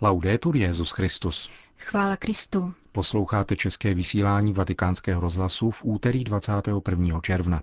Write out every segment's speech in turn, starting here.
Laudetur Jezus Christus. Chvála Kristu. Posloucháte české vysílání Vatikánského rozhlasu v úterý 21. června.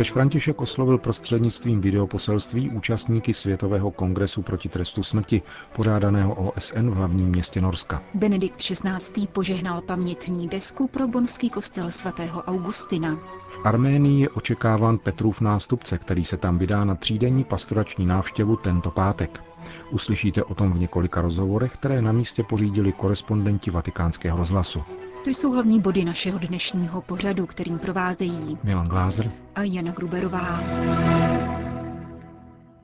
Papež František oslovil prostřednictvím videoposelství účastníky Světového kongresu proti trestu smrti, pořádaného OSN v hlavním městě Norska. Benedikt XVI. požehnal pamětní desku pro bonský kostel svatého Augustina. V Arménii je očekáván Petrův nástupce, který se tam vydá na třídenní pastorační návštěvu tento pátek. Uslyšíte o tom v několika rozhovorech, které na místě pořídili korespondenti vatikánského rozhlasu. To jsou hlavní body našeho dnešního pořadu, kterým provázejí Milan Glázer a Jana Gruberová.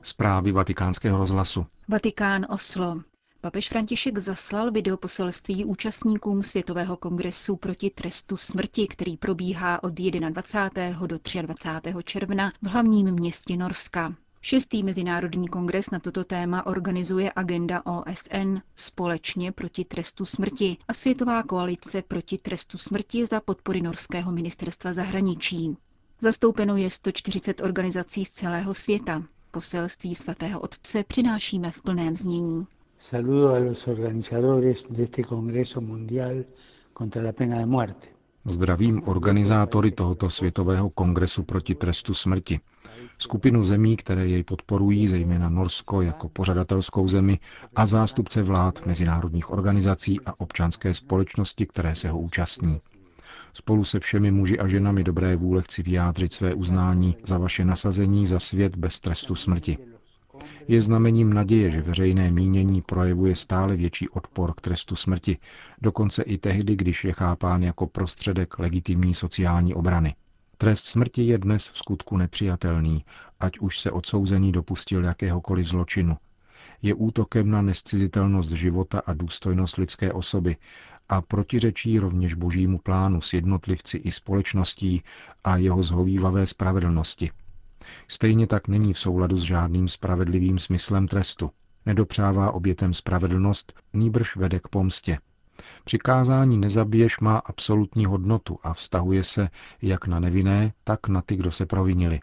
Zprávy vatikánského rozhlasu. Vatikán Oslo. Papež František zaslal videoposelství účastníkům Světového kongresu proti trestu smrti, který probíhá od 21. do 23. června v hlavním městě Norska. Šestý mezinárodní kongres na toto téma organizuje agenda OSN společně proti trestu smrti a Světová koalice proti trestu smrti za podpory norského ministerstva zahraničí. Zastoupeno je 140 organizací z celého světa. Poselství svatého otce přinášíme v plném znění. Saludo a los organizadores de este Congreso Mundial contra la pena de muerte. Zdravím organizátory tohoto světového kongresu proti trestu smrti. Skupinu zemí, které jej podporují, zejména Norsko jako pořadatelskou zemi a zástupce vlád, mezinárodních organizací a občanské společnosti, které se ho účastní. Spolu se všemi muži a ženami dobré vůle chci vyjádřit své uznání za vaše nasazení za svět bez trestu smrti. Je znamením naděje, že veřejné mínění projevuje stále větší odpor k trestu smrti, dokonce i tehdy, když je chápán jako prostředek legitimní sociální obrany. Trest smrti je dnes v skutku nepřijatelný, ať už se odsouzený dopustil jakéhokoliv zločinu. Je útokem na nescizitelnost života a důstojnost lidské osoby a protiřečí rovněž božímu plánu s jednotlivci i společností a jeho zhovývavé spravedlnosti. Stejně tak není v souladu s žádným spravedlivým smyslem trestu. Nedopřává obětem spravedlnost, nýbrž vede k pomstě. Přikázání nezabiješ má absolutní hodnotu a vztahuje se jak na nevinné, tak na ty, kdo se provinili.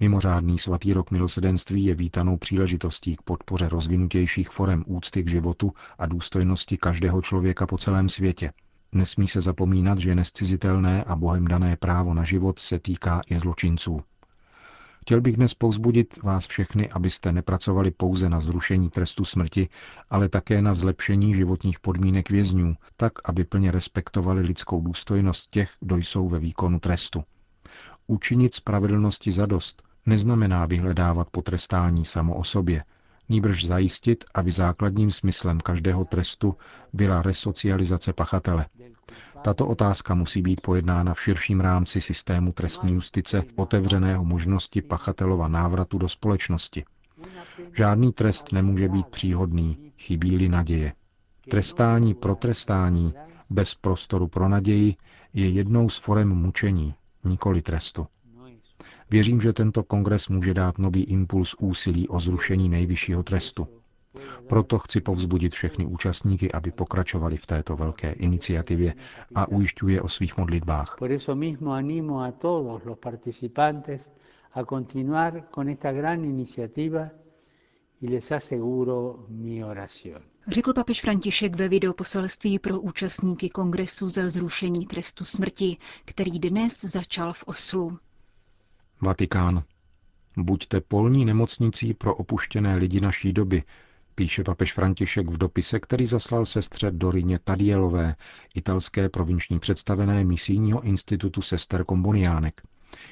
Mimořádný svatý rok milosedenství je vítanou příležitostí k podpoře rozvinutějších forem úcty k životu a důstojnosti každého člověka po celém světě. Nesmí se zapomínat, že nescizitelné a bohem dané právo na život se týká i zločinců. Chtěl bych dnes povzbudit vás všechny, abyste nepracovali pouze na zrušení trestu smrti, ale také na zlepšení životních podmínek vězňů, tak, aby plně respektovali lidskou důstojnost těch, kdo jsou ve výkonu trestu. Učinit spravedlnosti zadost neznamená vyhledávat potrestání samo o sobě, nýbrž zajistit, aby základním smyslem každého trestu byla resocializace pachatele. Tato otázka musí být pojednána v širším rámci systému trestní justice otevřeného možnosti pachatelova návratu do společnosti. Žádný trest nemůže být příhodný, chybí-li naděje. Trestání pro trestání, bez prostoru pro naději, je jednou z forem mučení, nikoli trestu. Věřím, že tento kongres může dát nový impuls úsilí o zrušení nejvyššího trestu. Proto chci povzbudit všechny účastníky, aby pokračovali v této velké iniciativě a ujišťuje o svých modlitbách. Por eso mismo animo a todos los participantes a continuar con esta gran iniciativa y les aseguro mi oración. Řekl papež František ve videoposelství pro účastníky kongresu za zrušení trestu smrti, který dnes začal v Oslu. Vatikán. Buďte polní nemocnicí pro opuštěné lidi naší doby, píše papež František v dopise, který zaslal sestře Dorině Tadielové, italské provinční představené misijního institutu sester komboniánek.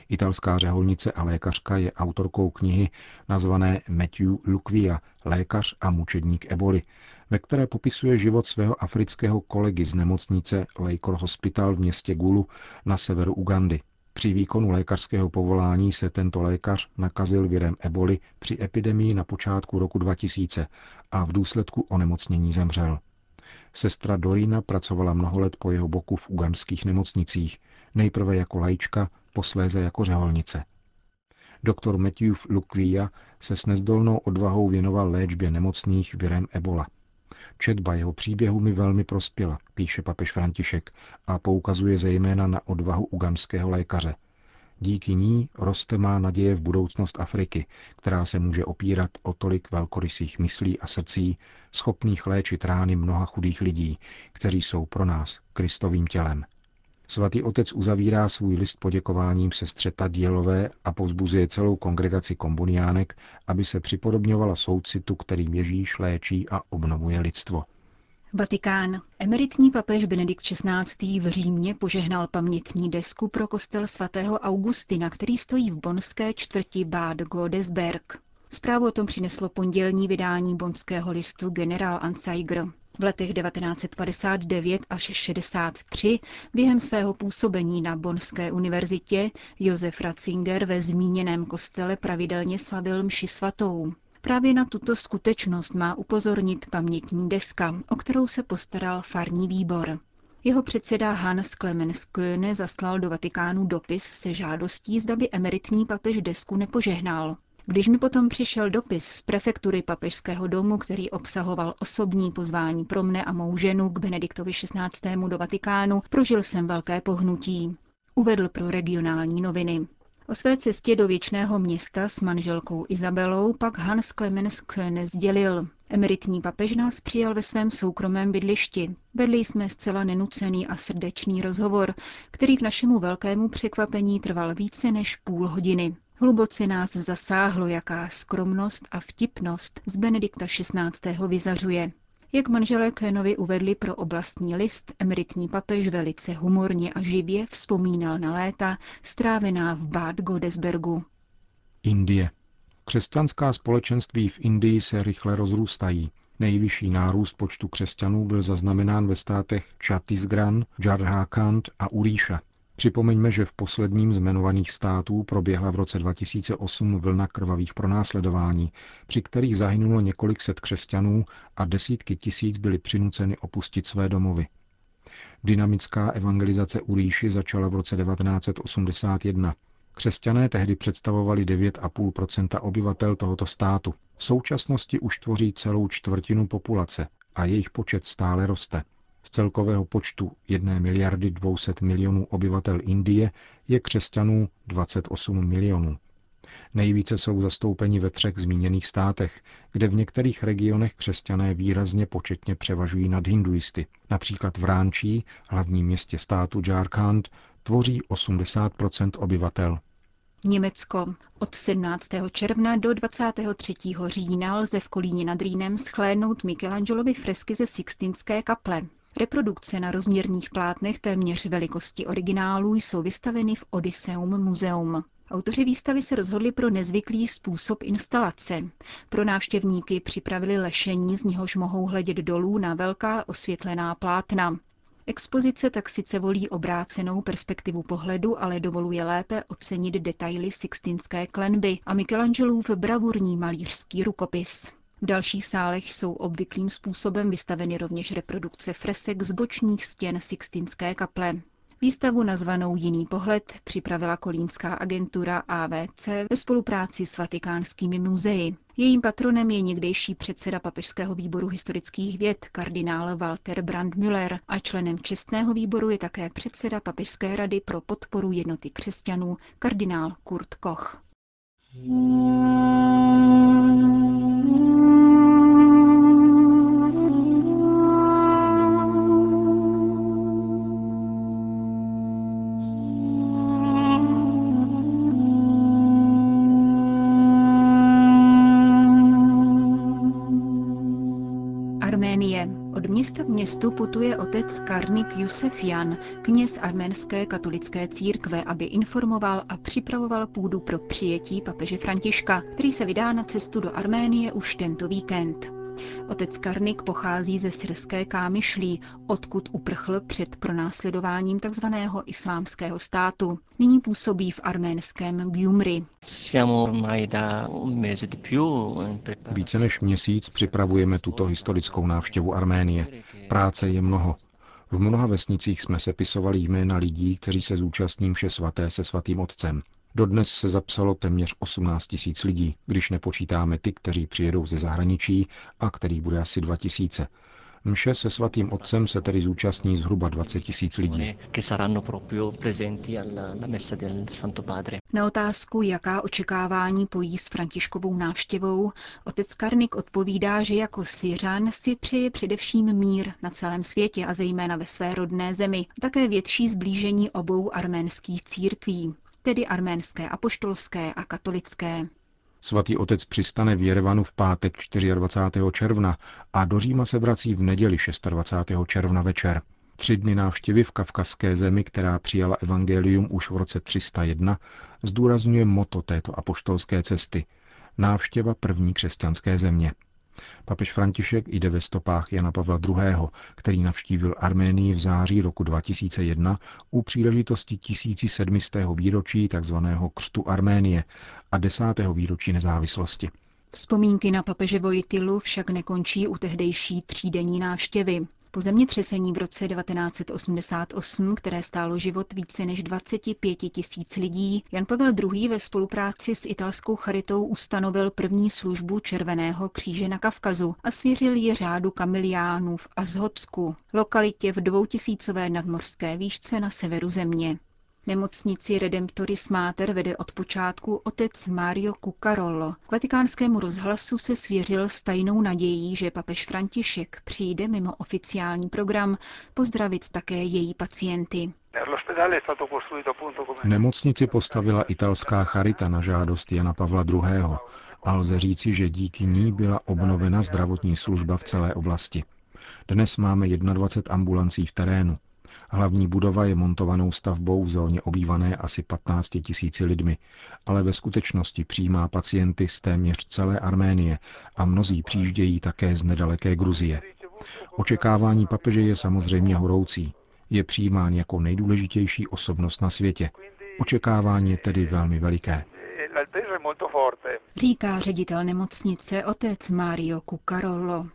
Italská řeholnice a lékařka je autorkou knihy nazvané Matthew Lukvia, lékař a mučedník eboli, ve které popisuje život svého afrického kolegy z nemocnice Lakor Hospital v městě Gulu na severu Ugandy. Při výkonu lékařského povolání se tento lékař nakazil virem eboli při epidemii na počátku roku 2000 a v důsledku onemocnění zemřel. Sestra Dorina pracovala mnoho let po jeho boku v ugandských nemocnicích, nejprve jako lajčka, posléze jako řeholnice. Doktor Matthew Lukvia se s nezdolnou odvahou věnoval léčbě nemocných virem ebola. Četba jeho příběhu mi velmi prospěla, píše papež František a poukazuje zejména na odvahu uganského lékaře. Díky ní roste má naděje v budoucnost Afriky, která se může opírat o tolik velkorysých myslí a srdcí, schopných léčit rány mnoha chudých lidí, kteří jsou pro nás Kristovým tělem. Svatý otec uzavírá svůj list poděkováním střeta Dílové a povzbuzuje celou kongregaci kombuniánek, aby se připodobňovala soucitu, kterým Ježíš léčí a obnovuje lidstvo. Vatikán. Emeritní papež Benedikt XVI. v Římě požehnal pamětní desku pro kostel svatého Augustina, který stojí v bonské čtvrti Bad Godesberg. Zprávu o tom přineslo pondělní vydání bonského listu General Anzeiger. V letech 1959 až 63 během svého působení na Bonské univerzitě Josef Ratzinger ve zmíněném kostele pravidelně slavil mši svatou. Právě na tuto skutečnost má upozornit pamětní deska, o kterou se postaral farní výbor. Jeho předseda Hans Clemens Köhne zaslal do Vatikánu dopis se žádostí, zda by emeritní papež desku nepožehnal. Když mi potom přišel dopis z prefektury papežského domu, který obsahoval osobní pozvání pro mne a mou ženu k Benediktovi XVI. do Vatikánu, prožil jsem velké pohnutí. Uvedl pro regionální noviny. O své cestě do věčného města s manželkou Izabelou pak Hans Clemens Köhne sdělil. Emeritní papež nás přijal ve svém soukromém bydlišti. Vedli jsme zcela nenucený a srdečný rozhovor, který k našemu velkému překvapení trval více než půl hodiny. Hluboce nás zasáhlo, jaká skromnost a vtipnost z Benedikta XVI. vyzařuje. Jak manželé Kénovi uvedli pro oblastní list, emeritní papež velice humorně a živě vzpomínal na léta strávená v Bad Godesbergu. Indie. Křesťanská společenství v Indii se rychle rozrůstají. Nejvyšší nárůst počtu křesťanů byl zaznamenán ve státech Chhattisgarh, Jharkhand a Uríša. Připomeňme, že v posledním z jmenovaných států proběhla v roce 2008 vlna krvavých pronásledování, při kterých zahynulo několik set křesťanů a desítky tisíc byly přinuceny opustit své domovy. Dynamická evangelizace Uríši začala v roce 1981. Křesťané tehdy představovali 9,5% obyvatel tohoto státu. V současnosti už tvoří celou čtvrtinu populace a jejich počet stále roste. Z celkového počtu 1 miliardy 200 milionů obyvatel Indie je křesťanů 28 milionů. Nejvíce jsou zastoupeni ve třech zmíněných státech, kde v některých regionech křesťané výrazně početně převažují nad hinduisty. Například v Ránčí, hlavním městě státu Jharkhand, tvoří 80% obyvatel. Německo. Od 17. června do 23. října lze v Kolíně nad Rýnem schlédnout Michelangelovy fresky ze Sixtinské kaple. Reprodukce na rozměrných plátnech téměř velikosti originálů jsou vystaveny v Odysseum muzeum. Autoři výstavy se rozhodli pro nezvyklý způsob instalace. Pro návštěvníky připravili lešení, z něhož mohou hledět dolů na velká osvětlená plátna. Expozice tak sice volí obrácenou perspektivu pohledu, ale dovoluje lépe ocenit detaily Sixtinské klenby a Michelangelův bravurní malířský rukopis. V dalších sálech jsou obvyklým způsobem vystaveny rovněž reprodukce fresek z bočních stěn Sixtinské kaple. Výstavu nazvanou Jiný pohled připravila kolínská agentura AVC ve spolupráci s vatikánskými muzeji. Jejím patronem je někdejší předseda Papežského výboru historických věd kardinál Walter Brandmüller a členem čestného výboru je také předseda Papežské rady pro podporu jednoty křesťanů kardinál Kurt Koch. města městu putuje otec Karnik Jusefian, kněz arménské katolické církve, aby informoval a připravoval půdu pro přijetí papeže Františka, který se vydá na cestu do Arménie už tento víkend. Otec Karnik pochází ze syrské Kámyšlí, odkud uprchl před pronásledováním tzv. islámského státu. Nyní působí v arménském Gyumri. Více než měsíc připravujeme tuto historickou návštěvu Arménie. Práce je mnoho. V mnoha vesnicích jsme sepisovali jména lidí, kteří se zúčastní mše svaté se svatým otcem. Dodnes se zapsalo téměř 18 tisíc lidí, když nepočítáme ty, kteří přijedou ze zahraničí a kterých bude asi 2 tisíce. Mše se svatým otcem se tedy zúčastní zhruba 20 tisíc lidí. Na otázku, jaká očekávání pojí s Františkovou návštěvou, otec Karnik odpovídá, že jako Syřan si přeje především mír na celém světě a zejména ve své rodné zemi, a také větší zblížení obou arménských církví, tedy arménské apoštolské a katolické. Svatý otec přistane v Jerevanu v pátek 24. června a do Říma se vrací v neděli 26. června večer. Tři dny návštěvy v kavkazské zemi, která přijala evangelium už v roce 301, zdůrazňuje moto této apoštolské cesty – návštěva první křesťanské země. Papež František jde ve stopách Jana Pavla II., který navštívil Arménii v září roku 2001 u příležitosti 1700. výročí tzv. křtu Arménie a 10. výročí nezávislosti. Vzpomínky na papeže Vojtilu však nekončí u tehdejší třídenní návštěvy. Po zemětřesení v roce 1988, které stálo život více než 25 tisíc lidí, Jan Pavel II. ve spolupráci s italskou charitou ustanovil první službu Červeného kříže na Kavkazu a svěřil ji řádu kamiliánů v Azhotsku, lokalitě v dvoutisícové nadmorské výšce na severu země. Nemocnici Redemptoris Mater vede od počátku otec Mario Cucarollo. Vatikánskému rozhlasu se svěřil s tajnou nadějí, že papež František přijde mimo oficiální program pozdravit také její pacienty. Nemocnici postavila italská charita na žádost Jana Pavla II. a lze říci, že díky ní byla obnovena zdravotní služba v celé oblasti. Dnes máme 21 ambulancí v terénu. Hlavní budova je montovanou stavbou v zóně obývané asi 15 tisíci lidmi, ale ve skutečnosti přijímá pacienty z téměř celé Arménie a mnozí přijíždějí také z nedaleké Gruzie. Očekávání papeže je samozřejmě horoucí. Je přijímán jako nejdůležitější osobnost na světě. Očekávání je tedy velmi veliké. Říká ředitel nemocnice otec Mario Cucarollo.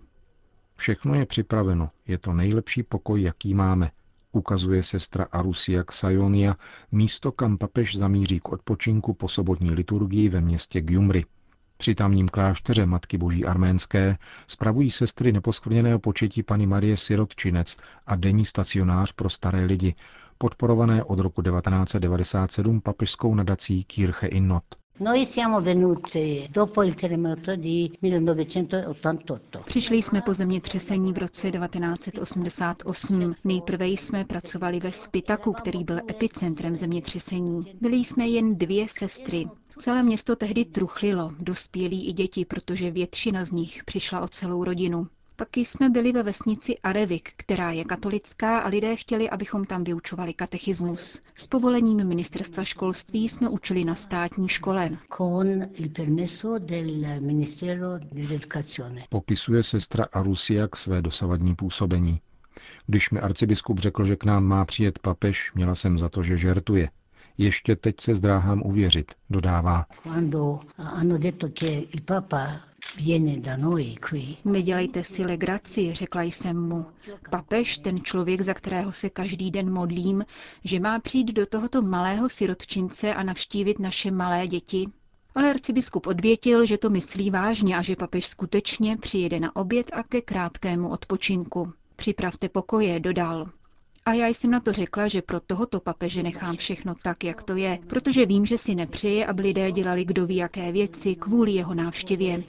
Všechno je připraveno, je to nejlepší pokoj, jaký máme, ukazuje sestra Arusia Xajonia, místo, kam papež zamíří k odpočinku po sobotní liturgii ve městě Gjumry. Při tamním klášteře Matky Boží Arménské spravují sestry neposkvrněného početí Pany Marie Sirotčinec a denní stacionář pro staré lidi, podporované od roku 1997 papežskou nadací Kirche in Not. Noi siamo venuti dopo il terremoto di 1988. Přišli jsme po zemětřesení v roce 1988. Nejprve jsme pracovali ve Spitaku, který byl epicentrem zemětřesení. Byli jsme jen dvě sestry. Celé město tehdy truchlilo, dospělí i děti, protože většina z nich přišla o celou rodinu. Pak jsme byli ve vesnici Arevik, která je katolická a lidé chtěli, abychom tam vyučovali katechismus. S povolením ministerstva školství jsme učili na státní škole. Popisuje sestra Arusiak své dosavadní působení. Když mi arcibiskup řekl, že k nám má přijet papež, měla jsem za to, že žertuje. Ještě teď se zdráhám uvěřit, dodává. Nedělejte si legraci, řekla jsem mu. Papež, ten člověk, za kterého se každý den modlím, že má přijít do tohoto malého sirotčince a navštívit naše malé děti. Ale arcibiskup odvětil, že to myslí vážně a že papež skutečně přijede na oběd a ke krátkému odpočinku. Připravte pokoje, dodal. A já jsem na to řekla, že pro tohoto papeže nechám všechno tak, jak to je, protože vím, že si nepřeje, aby lidé dělali kdo ví jaké věci kvůli jeho návštěvě.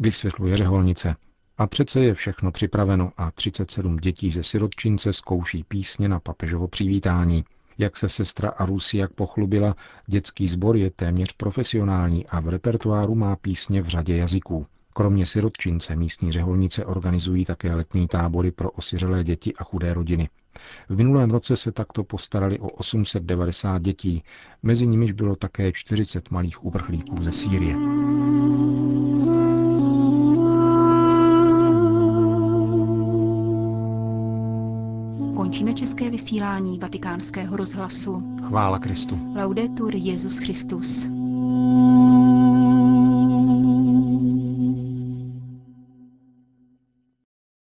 Vysvětluje řeholnice. A přece je všechno připraveno a 37 dětí ze sirotčince zkouší písně na papežovo přivítání. Jak se sestra Arusiak pochlubila, dětský sbor je téměř profesionální a v repertoáru má písně v řadě jazyků. Kromě sirotčince místní řeholnice organizují také letní tábory pro osiřelé děti a chudé rodiny. V minulém roce se takto postarali o 890 dětí, mezi nimiž bylo také 40 malých uprchlíků ze Sýrie. Končíme české vysílání vatikánského rozhlasu. Chvála Kristu. Laudetur Jezus Christus.